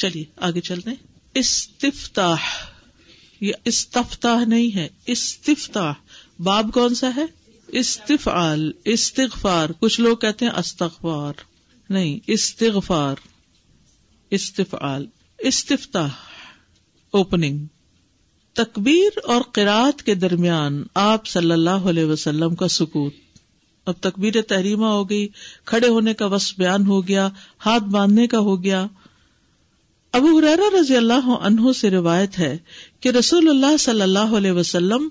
چلیے، آگے چلتے استفتاح، یہ استفتاح نہیں ہے، استفتاح۔ باب کون سا ہے؟ استفعال، استغفار۔ کچھ لوگ کہتے ہیں استغفار۔ نہیں، استغفار۔ استفعال، استفتاح۔ اوپننگ تکبیر اور قرآت کے درمیان آپ صلی اللہ علیہ وسلم کا سکوت۔ اب تکبیر تحریمہ ہو گئی، کھڑے ہونے کا وس بیان ہو گیا، ہاتھ باندھنے کا ہو گیا۔ ابو حرارا رضی اللہ عنہ سے روایت ہے کہ رسول اللہ صلی اللہ علیہ وسلم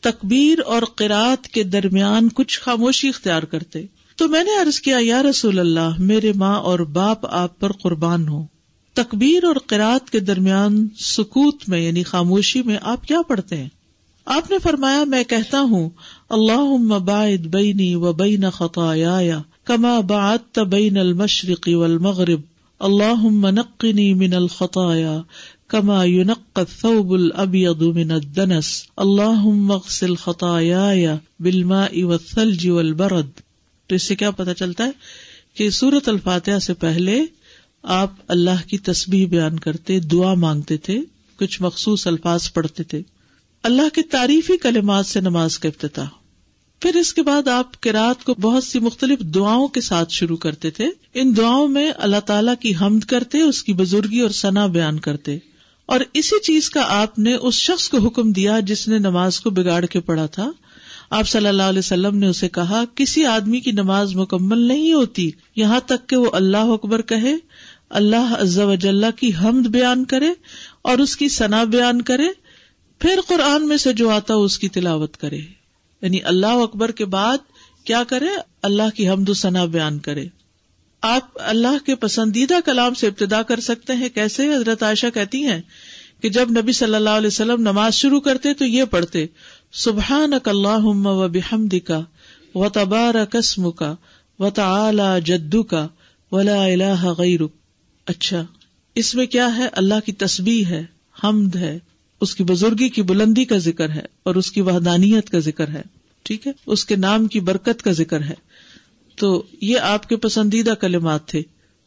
تکبیر اور قرآت کے درمیان کچھ خاموشی اختیار کرتے۔ تو میں نے عرض کیا، یا رسول اللہ، میرے ماں اور باپ آپ پر قربان ہوں۔ تکبیر اور قرآت کے درمیان سکوت میں یعنی خاموشی میں آپ کیا پڑھتے ہیں؟ آپ نے فرمایا، میں کہتا ہوں اللہ باعد بینی و بین خطایا کما بعدت بین المشرق والمغرب۔ اللہ نقنی من الخطایا کما ينقى الثوب الابيض من الدنس. اللهم اغسل خطاياي بالماء والثلج والبرد. تو اس سے کیا پتہ چلتا ہے کہ سورت الفاتحہ سے پہلے آپ اللہ کی تسبیح بیان کرتے، دعا مانگتے تھے، کچھ مخصوص الفاظ پڑھتے تھے۔ اللہ کے تعریفی کلمات سے نماز کا افتتاح۔ پھر اس کے بعد آپ کراط کو بہت سی مختلف دعاؤں کے ساتھ شروع کرتے تھے۔ ان دعاؤں میں اللہ تعالیٰ کی حمد کرتے، اس کی بزرگی اور ثنا بیان کرتے۔ اور اسی چیز کا آپ نے اس شخص کو حکم دیا جس نے نماز کو بگاڑ کے پڑھا تھا۔ آپ صلی اللہ علیہ وسلم نے اسے کہا، کسی آدمی کی نماز مکمل نہیں ہوتی، یہاں تک کہ وہ اللہ اکبر کہے، اللہ عز و جلہ کی حمد بیان کرے اور اس کی ثنا بیان کرے، پھر قرآن میں سے جو آتا اس کی تلاوت کرے۔ یعنی اللہ اکبر کے بعد کیا کرے؟ اللہ کی حمد و ثنا بیان کرے۔ آپ اللہ کے پسندیدہ کلام سے ابتدا کر سکتے ہیں۔ کیسے؟ حضرت عائشہ کہتی ہیں کہ جب نبی صلی اللہ علیہ وسلم نماز شروع کرتے تو یہ پڑھتے سبحان اللہ و بحمد کا و تبار قسم کا و تعلی جدو کا ولا الہ غیرک۔ اچھا اس میں کیا ہے؟ اللہ کی تسبیح ہے، حمد ہے، اس کی بزرگی کی بلندی کا ذکر ہے اور اس کی وحدانیت کا ذکر ہے۔ ٹھیک ہے؟ اس کے نام کی برکت کا ذکر ہے۔ تو یہ آپ کے پسندیدہ کلمات تھے۔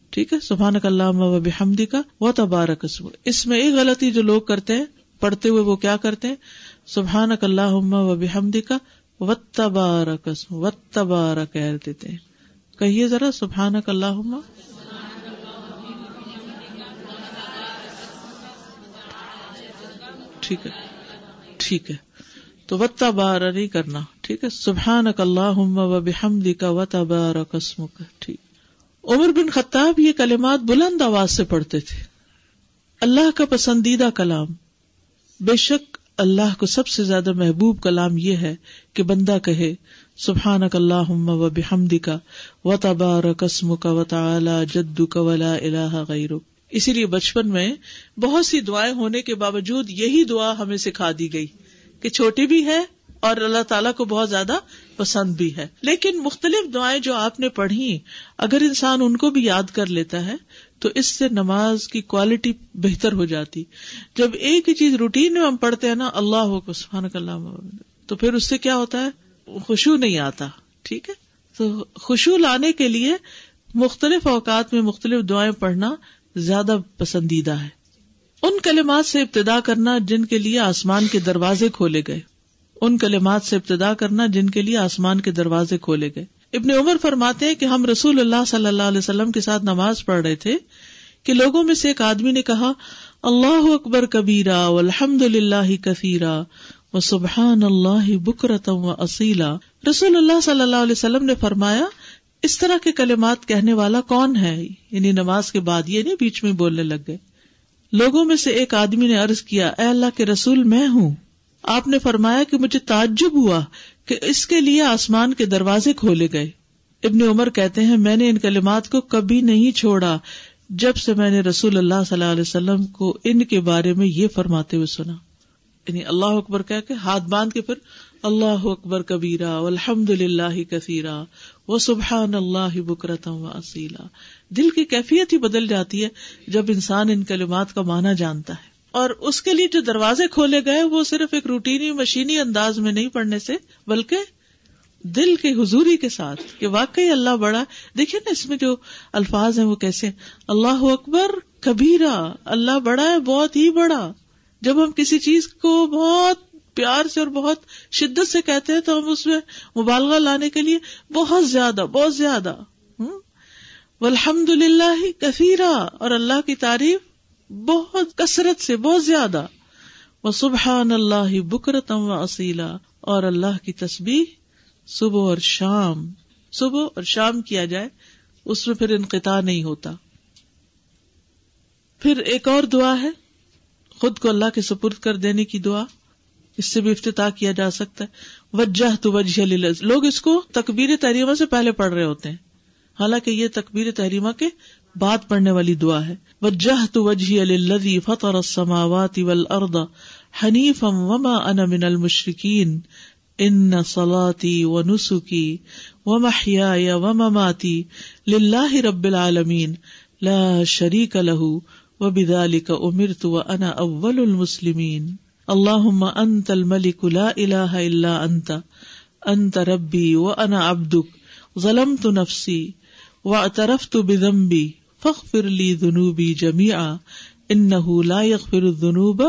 ٹھیک ہے؟ سبحان اللہ و بحمدی کا وہ تبارک اس میں ایک غلطی جو لوگ کرتے ہیں، پڑھتے ہوئے وہ کیا کرتے ہیں؟ سبحان اللہ و بحمدی کا و تبارک و تبارک کہہ دیتے ہیں۔ کہیے ذرا سبحان اللہ ٹھیک ہے۔ ٹھیک ہے۔ تو و تبار نہیں کرنا۔ ٹھیک ہے؟ سبحان اللہ و بحمدی کا و تبار قسم کا ٹھیک. عمر بن خطاب یہ کلمات بلند آواز سے پڑھتے تھے. اللہ کا پسندیدہ کلام. بے شک اللہ کو سب سے زیادہ محبوب کلام یہ ہے کہ بندہ کہے سبحان اللہ و بحمدی کا و تبار قسم کا و جدو کا ولا الہ غیرک. اسی لیے بچپن میں بہت سی دعائیں ہونے کے باوجود یہی دعا ہمیں سکھا دی گئی کہ چھوٹی بھی ہے اور اللہ تعالیٰ کو بہت زیادہ پسند بھی ہے۔ لیکن مختلف دعائیں جو آپ نے پڑھی، اگر انسان ان کو بھی یاد کر لیتا ہے، تو اس سے نماز کی کوالٹی بہتر ہو جاتی۔ جب ایک ہی چیز روٹین میں ہم پڑھتے ہیں نا، اللہ کو سبحان اللہ، تو پھر اس سے کیا ہوتا ہے؟ خوشبو نہیں آتا، ٹھیک ہے؟ تو خوشبو لانے کے لیے مختلف اوقات میں مختلف دعائیں پڑھنا زیادہ پسندیدہ ہے۔ ان کلمات سے ابتدا کرنا جن کے لیے آسمان کے دروازے کھولے گئے۔ ان کلمات سے ابتدا کرنا جن کے لیے آسمان کے دروازے کھولے گئے۔ ابن عمر فرماتے ہیں کہ ہم رسول اللہ صلی اللہ علیہ وسلم کے ساتھ نماز پڑھ رہے تھے کہ لوگوں میں سے ایک آدمی نے کہا، اللہ اکبر کبیرا الحمد للہ کثیرا و سبحان اللہ بکرتم و اصیلا۔ رسول اللہ صلی اللہ علیہ وسلم نے فرمایا، اس طرح کے کلمات کہنے والا کون ہے؟ یعنی نماز کے بعد یہ نہیں بیچ میں بولنے لگ گئے۔ لوگوں میں سے ایک آدمی نے ارض کیا، اے اللہ کے رسول میں ہوں۔ آپ نے فرمایا کہ مجھے تعجب ہوا کہ اس کے لیے آسمان کے دروازے کھولے گئے۔ ابن عمر کہتے ہیں، میں نے ان کلمات کو کبھی نہیں چھوڑا جب سے میں نے رسول اللہ صلی اللہ علیہ وسلم کو ان کے بارے میں یہ فرماتے ہوئے سنا۔ یعنی اللہ اکبر کہہ کے ہاتھ باندھ کے پھر اللہ اکبر کبیرا الحمد للہ کثیرا وہ سبحان اللہ بکرتا و اصیلا دل کی کیفیت ہی بدل جاتی ہے جب انسان ان کلمات کا مانا جانتا ہے۔ اور اس کے لیے جو دروازے کھولے گئے وہ صرف ایک روٹینی مشینی انداز میں نہیں پڑھنے سے، بلکہ دل کے حضوری کے ساتھ کہ واقعی اللہ بڑا۔ دیکھیے نا اس میں جو الفاظ ہیں وہ کیسے اللہ اکبر کبیرا اللہ بڑا ہے بہت ہی بڑا۔ جب ہم کسی چیز کو بہت پیار سے اور بہت شدت سے کہتے ہیں تو ہم اس میں مبالغہ لانے کے لیے بہت زیادہ بہت زیادہ۔ الحمد للہ کثیرا اور اللہ کی تعریف بہت کثرت سے، بہت زیادہ۔ وہ سبحان اللہ بکرتم و اصیلا اور اللہ کی تصبیح صبح اور شام۔ صبح اور شام کیا جائے، اس میں پھر انقطاع نہیں ہوتا۔ پھر ایک اور دعا ہے، خود کو اللہ کے سپرد کر دینے کی دعا۔ اس سے بھی افتتاح کیا جا سکتا ہے۔ وجہ تو وجہ لوگ اس کو تکبیر تحریمہ سے پہلے پڑھ رہے ہوتے ہیں۔ حالانکہ یہ تکبیر تحریمہ کے بعد پڑھنے والی دعا ہے۔ وجہ تو وجہ الذي فطر السماوات والارض حنیفا وما انا من المشرکین۔ ان صلاتي ونسكي ومحياي ومماتي لله رب العالمين لا شريك له وبذلك امرت وانا اول المسلمين اللهم انت الملك لا اله الا انت۔ انت ربي وانا عبدك ظلمت نفسي واعترفت بذنبي فاغفر لي ذنوبي جميعا انه لا يغفر الذنوب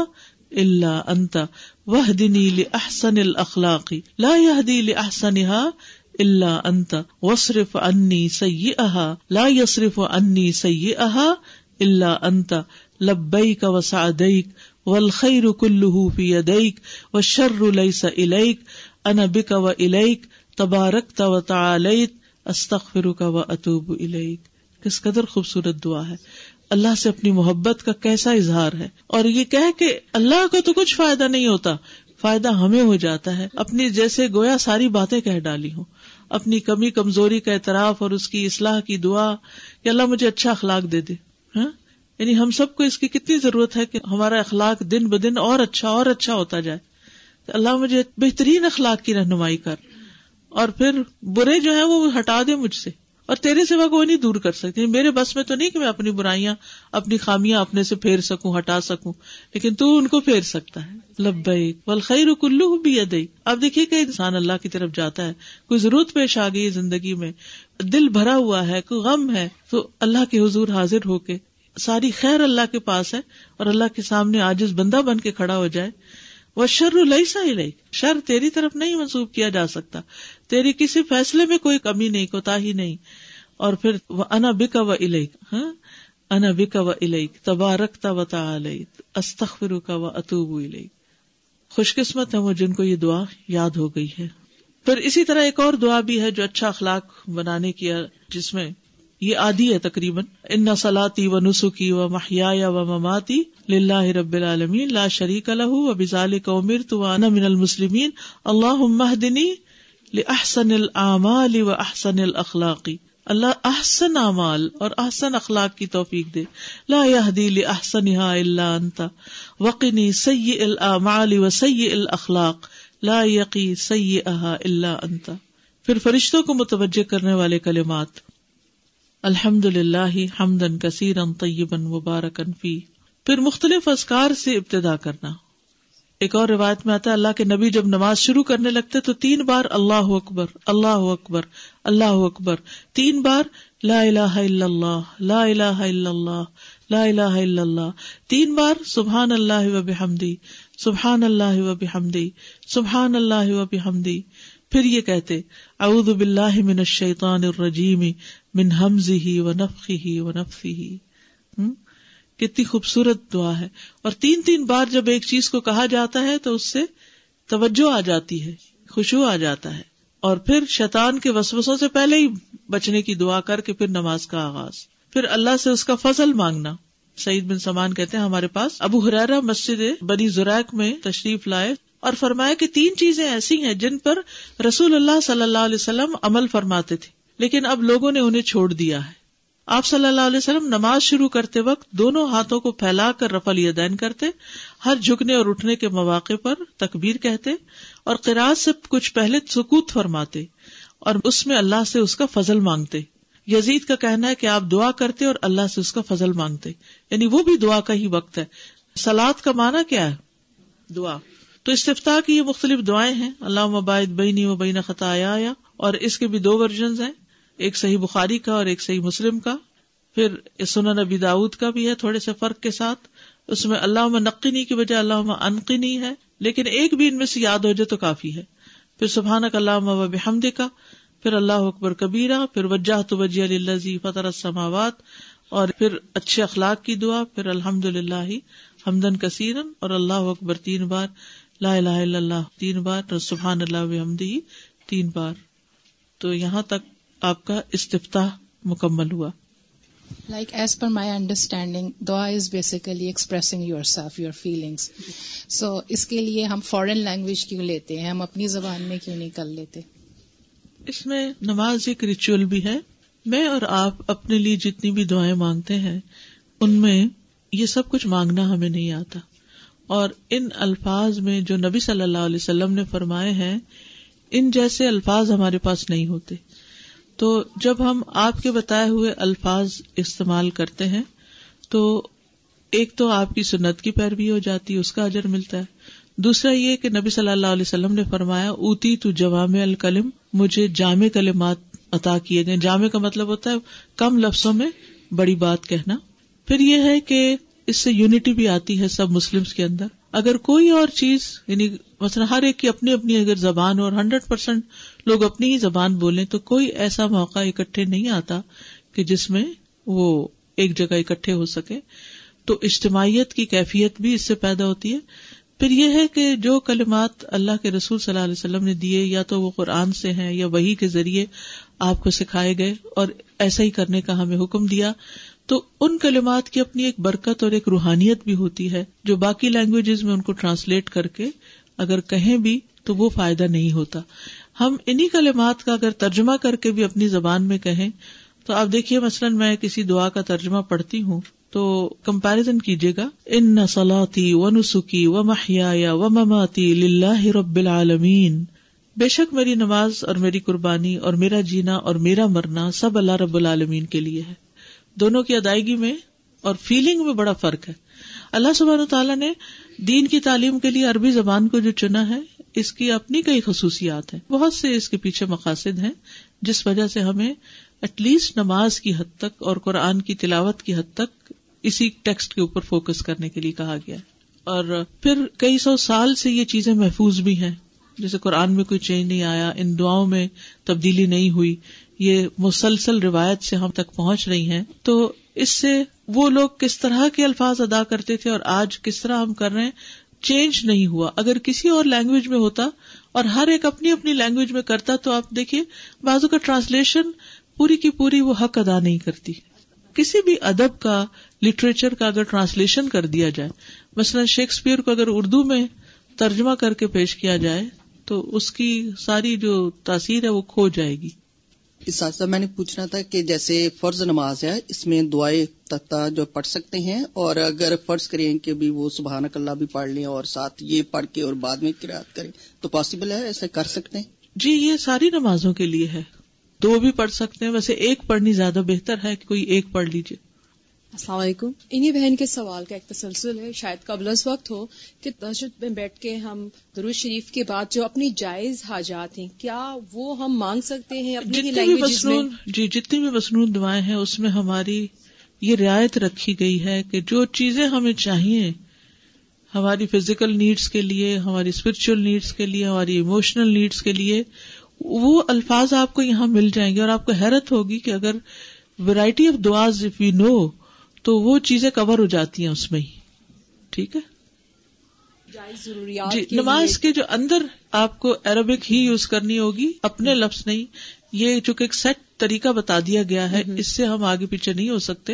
الا انت وحدنی لاحسن الاخلاق لا يهدي لاحسنها الا انت واصرف عني سيئها، لا يصرف عني سيئها الا انت لبيك وسعديك، والخير كله في يديك، والشر ليس اليك انا بك واليك تباركت وتعاليت استغفرك واتوب اليك کس قدر خوبصورت دعا ہے۔ اللہ سے اپنی محبت کا کیسا اظہار ہے۔ اور یہ کہ اللہ کو تو کچھ فائدہ نہیں ہوتا۔ فائدہ ہمیں ہو جاتا ہے۔ اپنی جیسے گویا ساری باتیں کہہ ڈالی ہوں۔ اپنی کمی کمزوری کا اعتراف اور اس کی اصلاح کی دعا کہ اللہ مجھے اچھا اخلاق دے دے۔ ہاں؟ یعنی ہم سب کو اس کی کتنی ضرورت ہے کہ ہمارا اخلاق دن ب دن اور اچھا اور اچھا ہوتا جائے۔ اللہ مجھے بہترین اخلاق کی رہنمائی کر۔ اور پھر برے جو ہے وہ ہٹا دے مجھ سے۔ اور تیرے سوا کوئی نہیں دور کر سکتی۔ میرے بس میں تو نہیں کہ میں اپنی برائیاں، اپنی خامیاں اپنے سے پھیر سکوں، ہٹا سکوں، لیکن تو ان کو پھیر سکتا ہے۔ لبئی والخیر کلو بھی ادئی اب دیکھیے کہ انسان اللہ کی طرف جاتا ہے، کوئی ضرورت پیش آ گئی زندگی میں، دل بھرا ہوا ہے، کوئی غم ہے، تو اللہ کے حضور حاضر ہو کے ساری خیر اللہ کے پاس ہے اور اللہ کے سامنے آجز بندہ بن کے کھڑا ہو جائے۔ وہ شر سا ہی شر تیری طرف نہیں منسوخ کیا جا سکتا۔ تیری کسی فیصلے میں کوئی کمی نہیں، کوتا ہی نہیں۔ اور پھر وہ انا بکا و الیک ہاں؟ انا بکا و الیک تبارک و استخر کا و اطوب الیک۔ خوش قسمت ہے وہ جن کو یہ دعا یاد ہو گئی ہے۔ پھر اسی طرح ایک اور دعا بھی ہے جو اچھا اخلاق بنانے کی جس میں یہ آدھی ہے تقریباً۔ ان سلاتی و نسخی و محیا و مماتی لاہ رب العالمین لا شریک الح و بزال کا امر تو من المسلمین اللہ مہدنی احسن العمال و احسن الاخلاقی اللہ احسن اعمال اور احسن اخلاق کی توفیق دے۔ لا يهدي لاحسنها الا انت۔ وقني سيء الاعمال و الاخلاق۔ لا يقي سيئها الا انت۔ پھر فرشتوں کو متوجہ کرنے والے کلمات۔ الحمد للہ حمدن کثیر طیبن مبارکن فی۔ پھر مختلف ازکار سے ابتدا کرنا۔ ایک اور روایت میں آتا ہے، اللہ کے نبی جب نماز شروع کرنے لگتے تو تین بار اللہ اکبر اللہ اکبر اللہ اکبر۔ تین بار لا الہ الا اللہ، لا الہ الا اللہ، لا الہ الا اللہ۔ تین بار سبحان اللہ و بحمدی، سبحان اللہ و بحمدی، سبحان اللہ و بحمدی۔ پھر یہ کہتے، اعوذ باللہ من الشیطان الرجیم من حمزه ونفخه ونفثه کتنی خوبصورت دعا ہے۔ اور تین تین بار جب ایک چیز کو کہا جاتا ہے تو اس سے توجہ آ جاتی ہے، خوشبو آ جاتا ہے۔ اور پھر شیطان کے وسوسوں سے پہلے ہی بچنے کی دعا کر کے پھر نماز کا آغاز۔ پھر اللہ سے اس کا فضل مانگنا۔ سعید بن سمان کہتے ہیں، ہمارے پاس ابو حرارا مسجد بنی زرائق میں تشریف لائے۔ اور فرمایا کہ تین چیزیں ایسی ہیں جن پر رسول اللہ صلی اللہ علیہ وسلم عمل فرماتے تھے۔ لیکن اب لوگوں نے انہیں چھوڑ دیا ہے۔ آپ صلی اللہ علیہ وسلم نماز شروع کرتے وقت دونوں ہاتھوں کو پھیلا کر رفل یدین کرتے، ہر جھکنے اور اٹھنے کے مواقع پر تکبیر کہتے اور قرآن سے کچھ پہلے سکوت فرماتے اور اس میں اللہ سے اس کا فضل مانگتے۔ یزید کا کہنا ہے کہ آپ دعا کرتے اور اللہ سے اس کا فضل مانگتے۔ یعنی وہ بھی دعا کا ہی وقت ہے۔ سلاد کا معنی کیا ہے؟ دعا۔ تو استفتا کی یہ مختلف دعائیں ہیں۔ اللہ مباعد بینی و بین خطایا اور اس کے بھی دو ورژنز ہیں۔ ایک صحیح بخاری کا اور ایک صحیح مسلم کا، پھر سنن نبی داود کا بھی ہے تھوڑے سے فرق کے ساتھ۔ اس میں اللہ نقینی کی وجہ اللہ انقنی ہے، لیکن ایک بھی ان میں سے یاد ہو جائے تو کافی ہے۔ پھر سبحان اللہ و بحمد کا پھر اللہ اکبر کبیرہ، پھر وجہ تو وجہ اللہ فطر السماوات، اور پھر اچھے اخلاق کی دعا، پھر الحمد للہ حمدن کثیرن اور اللہ اکبر تین بار، لا الہ الا اللہ تین بار سبحان اللہ وحمدی تین بار۔ تو یہاں تک آپ کا استفتاح مکمل ہوا۔ Like as per my understanding دعا is basically expressing yourself your feelings so اس کے لیے ہم فورن لینگویج کیوں لیتے ہیں؟ ہم اپنی زبان میں کیوں نہیں کر لیتے؟ اس میں نماز ایک ریچول بھی ہے۔ میں اور آپ اپنے لیے جتنی بھی دعائیں مانگتے ہیں ان میں یہ سب کچھ مانگنا ہمیں نہیں آتا۔ اور ان الفاظ میں جو نبی صلی اللہ علیہ وسلم نے فرمائے ہیں ان جیسے الفاظ ہمارے پاس نہیں ہوتے۔ تو جب ہم آپ کے بتائے ہوئے الفاظ استعمال کرتے ہیں تو ایک تو آپ کی سنت کی پیروی ہو جاتی ہے، اس کا اجر ملتا ہے۔ دوسرا یہ کہ نبی صلی اللہ علیہ وسلم نے فرمایا، اوتی تو جوام الکلم، مجھے جامع کلمات عطا کیے گئے۔ جامع کا مطلب ہوتا ہے کم لفظوں میں بڑی بات کہنا۔ پھر یہ ہے کہ اس سے یونٹی بھی آتی ہے سب مسلم کے اندر۔ اگر کوئی اور چیز یعنی مثلا ہر ایک کی اپنی اپنی اگر زبان اور ہنڈریڈ پرسینٹ لوگ اپنی ہی زبان بولیں، تو کوئی ایسا موقع اکٹھے نہیں آتا کہ جس میں وہ ایک جگہ اکٹھے ہو سکے۔ تو اجتماعیت کی کیفیت بھی اس سے پیدا ہوتی ہے۔ پھر یہ ہے کہ جو کلمات اللہ کے رسول صلی اللہ علیہ وسلم نے دیے، یا تو وہ قرآن سے ہیں یا وہی کے ذریعے آپ کو سکھائے گئے اور ایسا ہی کرنے کا ہمیں حکم دیا۔ تو ان کلمات کی اپنی ایک برکت اور ایک روحانیت بھی ہوتی ہے جو باقی لینگویجز میں ان کو ٹرانسلیٹ کر کے اگر کہیں بھی تو وہ فائدہ نہیں ہوتا۔ ہم انہیں کلمات کا اگر ترجمہ کر کے بھی اپنی زبان میں کہیں تو آپ دیکھیے مثلاً میں کسی دعا کا ترجمہ پڑھتی ہوں تو کمپیرزن کیجیے گا۔ ان نسلاتی و نسخی و محیا و مماتی لاہ رب العالمین بے شک میری نماز اور میری قربانی اور میرا جینا اور میرا مرنا سب اللہ رب العالمین کے لیے ہے۔ دونوں کی ادائیگی میں اور فیلنگ میں بڑا فرق ہے۔ اللہ سبحانہ تعالیٰ نے دین کی تعلیم کے لیے عربی زبان کو جو چنا ہے، اس کی اپنی کئی خصوصیات ہیں۔ بہت سے اس کے پیچھے مقاصد ہیں، جس وجہ سے ہمیں ایٹ لیسٹ نماز کی حد تک اور قرآن کی تلاوت کی حد تک اسی ٹیکسٹ کے اوپر فوکس کرنے کے لیے کہا گیا اور پھر کئی سو سال سے یہ چیزیں محفوظ بھی ہیں۔ جیسے قرآن میں کوئی چینج نہیں آیا، ان دعاؤں میں تبدیلی نہیں ہوئی۔ یہ مسلسل روایت سے ہم تک پہنچ رہی ہیں، تو اس سے وہ لوگ کس طرح کے الفاظ ادا کرتے تھے اور آج کس طرح ہم کر رہے ہیں، چینج نہیں ہوا۔ اگر کسی اور لینگویج میں ہوتا اور ہر ایک اپنی اپنی لینگویج میں کرتا، تو آپ دیکھیے بازو کا ٹرانسلیشن پوری کی پوری وہ حق ادا نہیں کرتی۔ کسی بھی ادب کا، لٹریچر کا اگر ٹرانسلیشن کر دیا جائے، مثلاً شیکسپیئر کو اگر اردو میں ترجمہ کر کے پیش کیا جائے، تو اس کی ساری جو تاثیر ہے وہ کھو جائے گی۔ ساتھ ساتھ میں نے پوچھنا تھا کہ جیسے فرض نماز ہے، اس میں دعائیں تختہ جو پڑھ سکتے ہیں، اور اگر فرض کریں کہ بھی وہ سبحان اللہ بھی پڑھ لیں اور ساتھ یہ پڑھ کے اور بعد میں قرآد کریں، تو پاسبل ہے ایسے کر سکتے ہیں؟ جی یہ ساری نمازوں کے لیے ہے۔ دو بھی پڑھ سکتے ہیں، ویسے ایک پڑھنی زیادہ بہتر ہے کہ کوئی ایک پڑھ لیجیے السلام علیکم۔ انہیں بہن کے سوال کا ایک تسلسل ہے۔ شاید قبل از وقت ہو کہ تشدد میں بیٹھ کے ہم درود شریف کے بعد جو اپنی جائز حاجات ہیں کیا وہ ہم مانگ سکتے ہیں جتنی بھی مصنون جی جتنی بھی مصنون دعائیں ہیں اس میں ہماری یہ رعایت رکھی گئی ہے کہ جو چیزیں ہمیں چاہیے ہماری فزیکل نیڈس کے لیے ہماری اسپرچل نیڈس کے لیے ہماری ایموشنل نیڈس کے لیے وہ الفاظ آپ کو یہاں مل جائیں گے اور آپ کو حیرت ہوگی کہ اگر ویرائٹی آف دعاز اف یو نو تو وہ چیزیں کور ہو جاتی ہیں اس میں ہی۔ ٹھیک ہے؟ جی نماز کے جو اندر آپ کو عربک ہی یوز کرنی ہوگی اپنے لفظ نہیں۔ یہ چونکہ ایک سیٹ طریقہ بتا دیا گیا ہے اس سے ہم آگے پیچھے نہیں ہو سکتے۔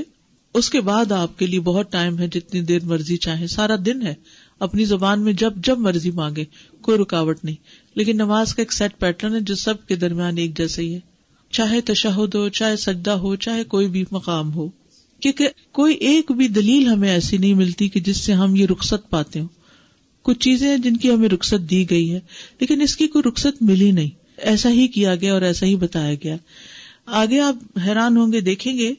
اس کے بعد آپ کے لیے بہت ٹائم ہے جتنی دیر مرضی چاہے سارا دن ہے۔ اپنی زبان میں جب جب مرضی مانگے کوئی رکاوٹ نہیں۔ لیکن نماز کا ایک سیٹ پیٹرن ہے جو سب کے درمیان ایک جیسے ہی ہے۔ چاہے تشہد ہو چاہے سجدہ ہو چاہے کوئی بھی مقام ہو۔ کیونکہ کوئی ایک بھی دلیل ہمیں ایسی نہیں ملتی کہ جس سے ہم یہ رخصت پاتے ہوں۔ کچھ چیزیں ہیں جن کی ہمیں رخصت دی گئی ہے لیکن اس کی کوئی رخصت ملی نہیں۔ ایسا ہی کیا گیا اور ایسا ہی بتایا گیا۔ آگے آپ حیران ہوں گے، دیکھیں گے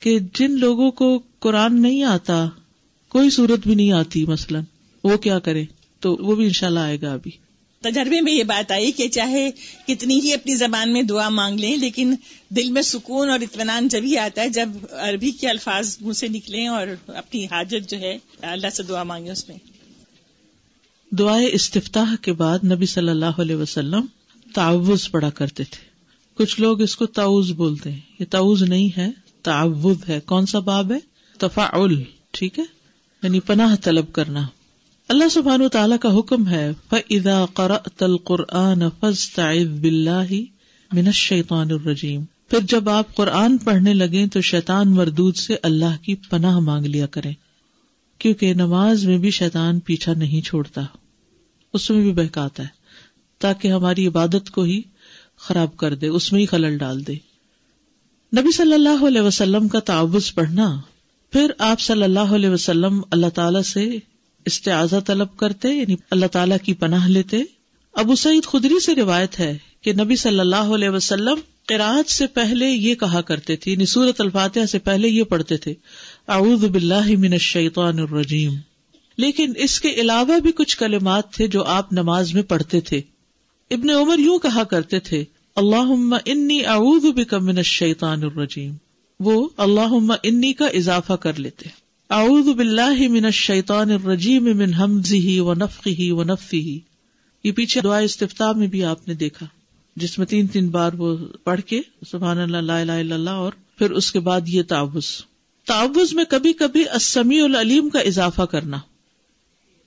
کہ جن لوگوں کو قرآن نہیں آتا، کوئی صورت بھی نہیں آتی، مثلاً وہ کیا کرے تو وہ بھی انشاءاللہ آئے گا ابھی۔ تجربے میں یہ بات آئی کہ چاہے کتنی ہی اپنی زبان میں دعا مانگ لیں، لیکن دل میں سکون اور اطمینان جبھی آتا ہے، جب عربی کے الفاظ منہ سے نکلیں اور اپنی حاجت جو ہے، اللہ سے دعا مانگے اس میں۔ دعائیں استفتاح کے بعد نبی صلی اللہ علیہ وسلم تعوض پڑا کرتے تھے۔ کچھ لوگ اس کو تعوض بولتے ہیں۔ یہ تعوض نہیں ہے تعوض ہے۔ کون سا باب ہے؟ تفاعل، ٹھیک ہے؟ یعنی پناہ طلب کرنا۔ اللہ سبحان و تعالیٰ کا حکم ہے، فَإِذَا قَرَأْتَ الْقُرْآنَ فَاسْتَعِذْ بِاللَّهِ مِنَ الشَّيْطَانِ الرَّجِيمِ۔ پھر جب آپ قرآن پڑھنے لگیں تو شیطان مردود سے اللہ کی پناہ مانگ لیا کریں، کیونکہ نماز میں بھی شیطان پیچھا نہیں چھوڑتا، اس میں بھی بہکاتا ہے، تاکہ ہماری عبادت کو ہی خراب کر دے، اس میں ہی خلل ڈال دے۔ نبی صلی اللہ علیہ وسلم کا تعوض پڑھنا، پھر آپ صلی اللہ علیہ وسلم اللہ تعالی سے استعاذہ طلب کرتے یعنی اللہ تعالیٰ کی پناہ لیتے۔ ابو سعید خدری سے روایت ہے کہ نبی صلی اللہ علیہ وسلم قرآد سے پہلے یہ کہا کرتے تھے یعنی سورت الفاتحہ سے پہلے یہ پڑھتے تھے، اعوذ باللہ من الشیطان الرجیم۔ لیکن اس کے علاوہ بھی کچھ کلمات تھے جو آپ نماز میں پڑھتے تھے۔ ابن عمر یوں کہا کرتے تھے اللہ انی اعوذ بک من الشیطان الرجیم۔ وہ اللہ انی کا اضافہ کر لیتے۔ اعوذ باللہ من الشیطان الرجیم من حمزه ونفخه ونفثه یہ پیچھے دعا استفتاح میں بھی آپ نے دیکھا، جس میں تین تین بار وہ پڑھ کے سبحان اللہ، لا الہ الا اللہ، اور پھر اس کے بعد یہ تعوض تعوض میں کبھی کبھی السمیع العلیم کا اضافہ کرنا۔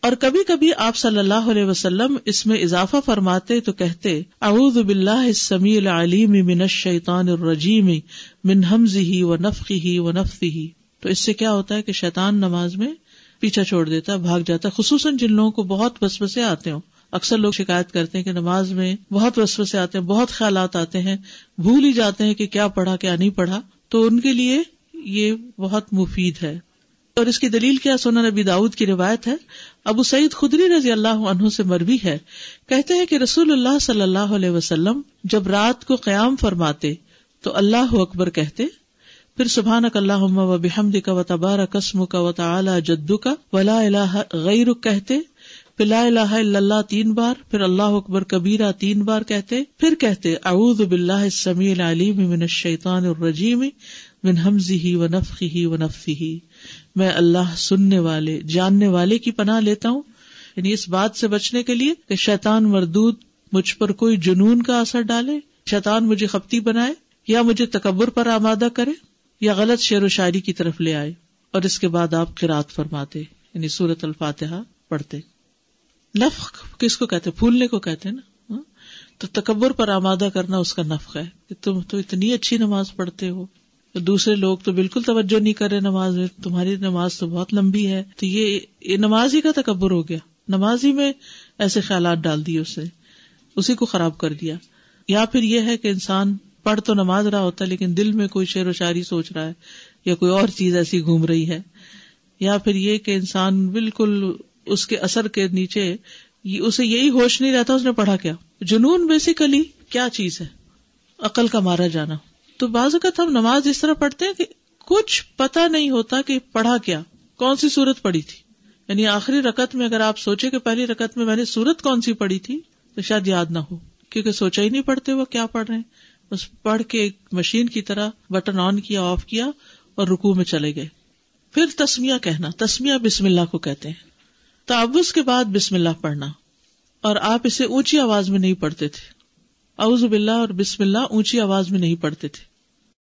اور کبھی کبھی آپ صلی اللہ علیہ وسلم اس میں اضافہ فرماتے تو کہتے، اعوذ باللہ السمیع العلیم من الشیطان الرجیم من حمزه ونفخه ونفثه تو اس سے کیا ہوتا ہے کہ شیطان نماز میں پیچھا چھوڑ دیتا ہے، بھاگ جاتا ہے۔ خصوصاً جن لوگوں کو بہت وسوسے آتے ہوں۔ اکثر لوگ شکایت کرتے ہیں کہ نماز میں بہت وسوسے آتے ہیں، بہت خیالات آتے ہیں۔ بھول ہی جاتے ہیں کہ کیا پڑھا، کیا نہیں پڑھا۔ تو ان کے لیے یہ بہت مفید ہے۔ اور اس کی دلیل کیا؟ سونا نبی داود کی روایت ہے۔ ابو سعید خدری رضی اللہ عنہ سے مربی ہے۔ کہتے ہیں کہ رسول اللہ صلی اللہ علیہ وسلم جب رات کو قیام فرماتے تو اللہ اکبر کہتے پھر سبحان اللہ و بحمد کا و تبارہ قسم کا و تعلی جدو کا ولا اللہ غیر کہتے، پھر لا الہ الا اللہ تین بار، پھر اللہ اکبر کبیرہ تین بار کہتے، پھر کہتے، اعوذ باللہ السمیع العلیم من الشیطان الرجیم من حمزه و نفخه و میں اللہ سننے والے، جاننے والے کی پناہ لیتا ہوں۔ یعنی اس بات سے بچنے کے لیے کہ شیطان مردود مجھ پر کوئی جنون کا اثر ڈالے، شیطان مجھے خپتی بنائے یا مجھے تکبر پر آمادہ کرے۔ یا غلط شعر و شاعری کی طرف لے آئے اور اس کے بعد آپ قرات فرماتے یعنی سورت الفاتحہ پڑھتے۔ نفق کس کو کہتے پھولنے کو کہتے نا؟ ہاں؟ تو تکبر پر آمادہ کرنا اس کا نفق ہے کہ تم تو اتنی اچھی نماز پڑھتے ہو۔ دوسرے لوگ تو بالکل توجہ نہیں کرے نماز میں، تمہاری نماز تو بہت لمبی ہے۔ تو یہ نماز ہی کا تکبر ہو گیا۔ نماز ہی میں ایسے خیالات ڈال دیے اسے۔ اسی کو خراب کر دیا۔ یا پھر یہ ہے کہ انسان پڑھ تو نماز رہا ہوتا ہے، لیکن دل میں کوئی شعر و شاعری سوچ رہا ہے یا کوئی اور چیز ایسی گھوم رہی ہے۔ یا پھر یہ کہ انسان بالکل اس کے اثر کے نیچے اسے یہی ہوش نہیں رہتا اس نے پڑھا کیا۔ جنون بیسیکلی کیا چیز ہے؟ عقل کا مارا جانا۔ تو بعض اوقات ہم نماز اس طرح پڑھتے ہیں کہ کچھ پتا نہیں ہوتا کہ پڑھا کیا، کون سی سورت پڑھی تھی۔ یعنی آخری رکت میں اگر آپ سوچے کہ پہلی رکت میں میں نے سورت کون سی پڑھی تھی، تو شاید یاد نہ ہو، کیونکہ سوچا ہی نہیں پڑھتے وہ کیا پڑھ رہے ہیں۔ اس پڑھ کے ایک مشین کی طرح بٹن آن کیا، آف کیا اور رکو میں چلے گئے۔ پھر تسمیا کہنا تسمیا بسم اللہ کو کہتے ہیں۔ تعوض کے بعد بسم اللہ پڑھنا۔ اور آپ اسے اونچی آواز میں نہیں پڑھتے تھے۔ اعوذ باللہ اور بسم اللہ اونچی آواز میں نہیں پڑھتے تھے۔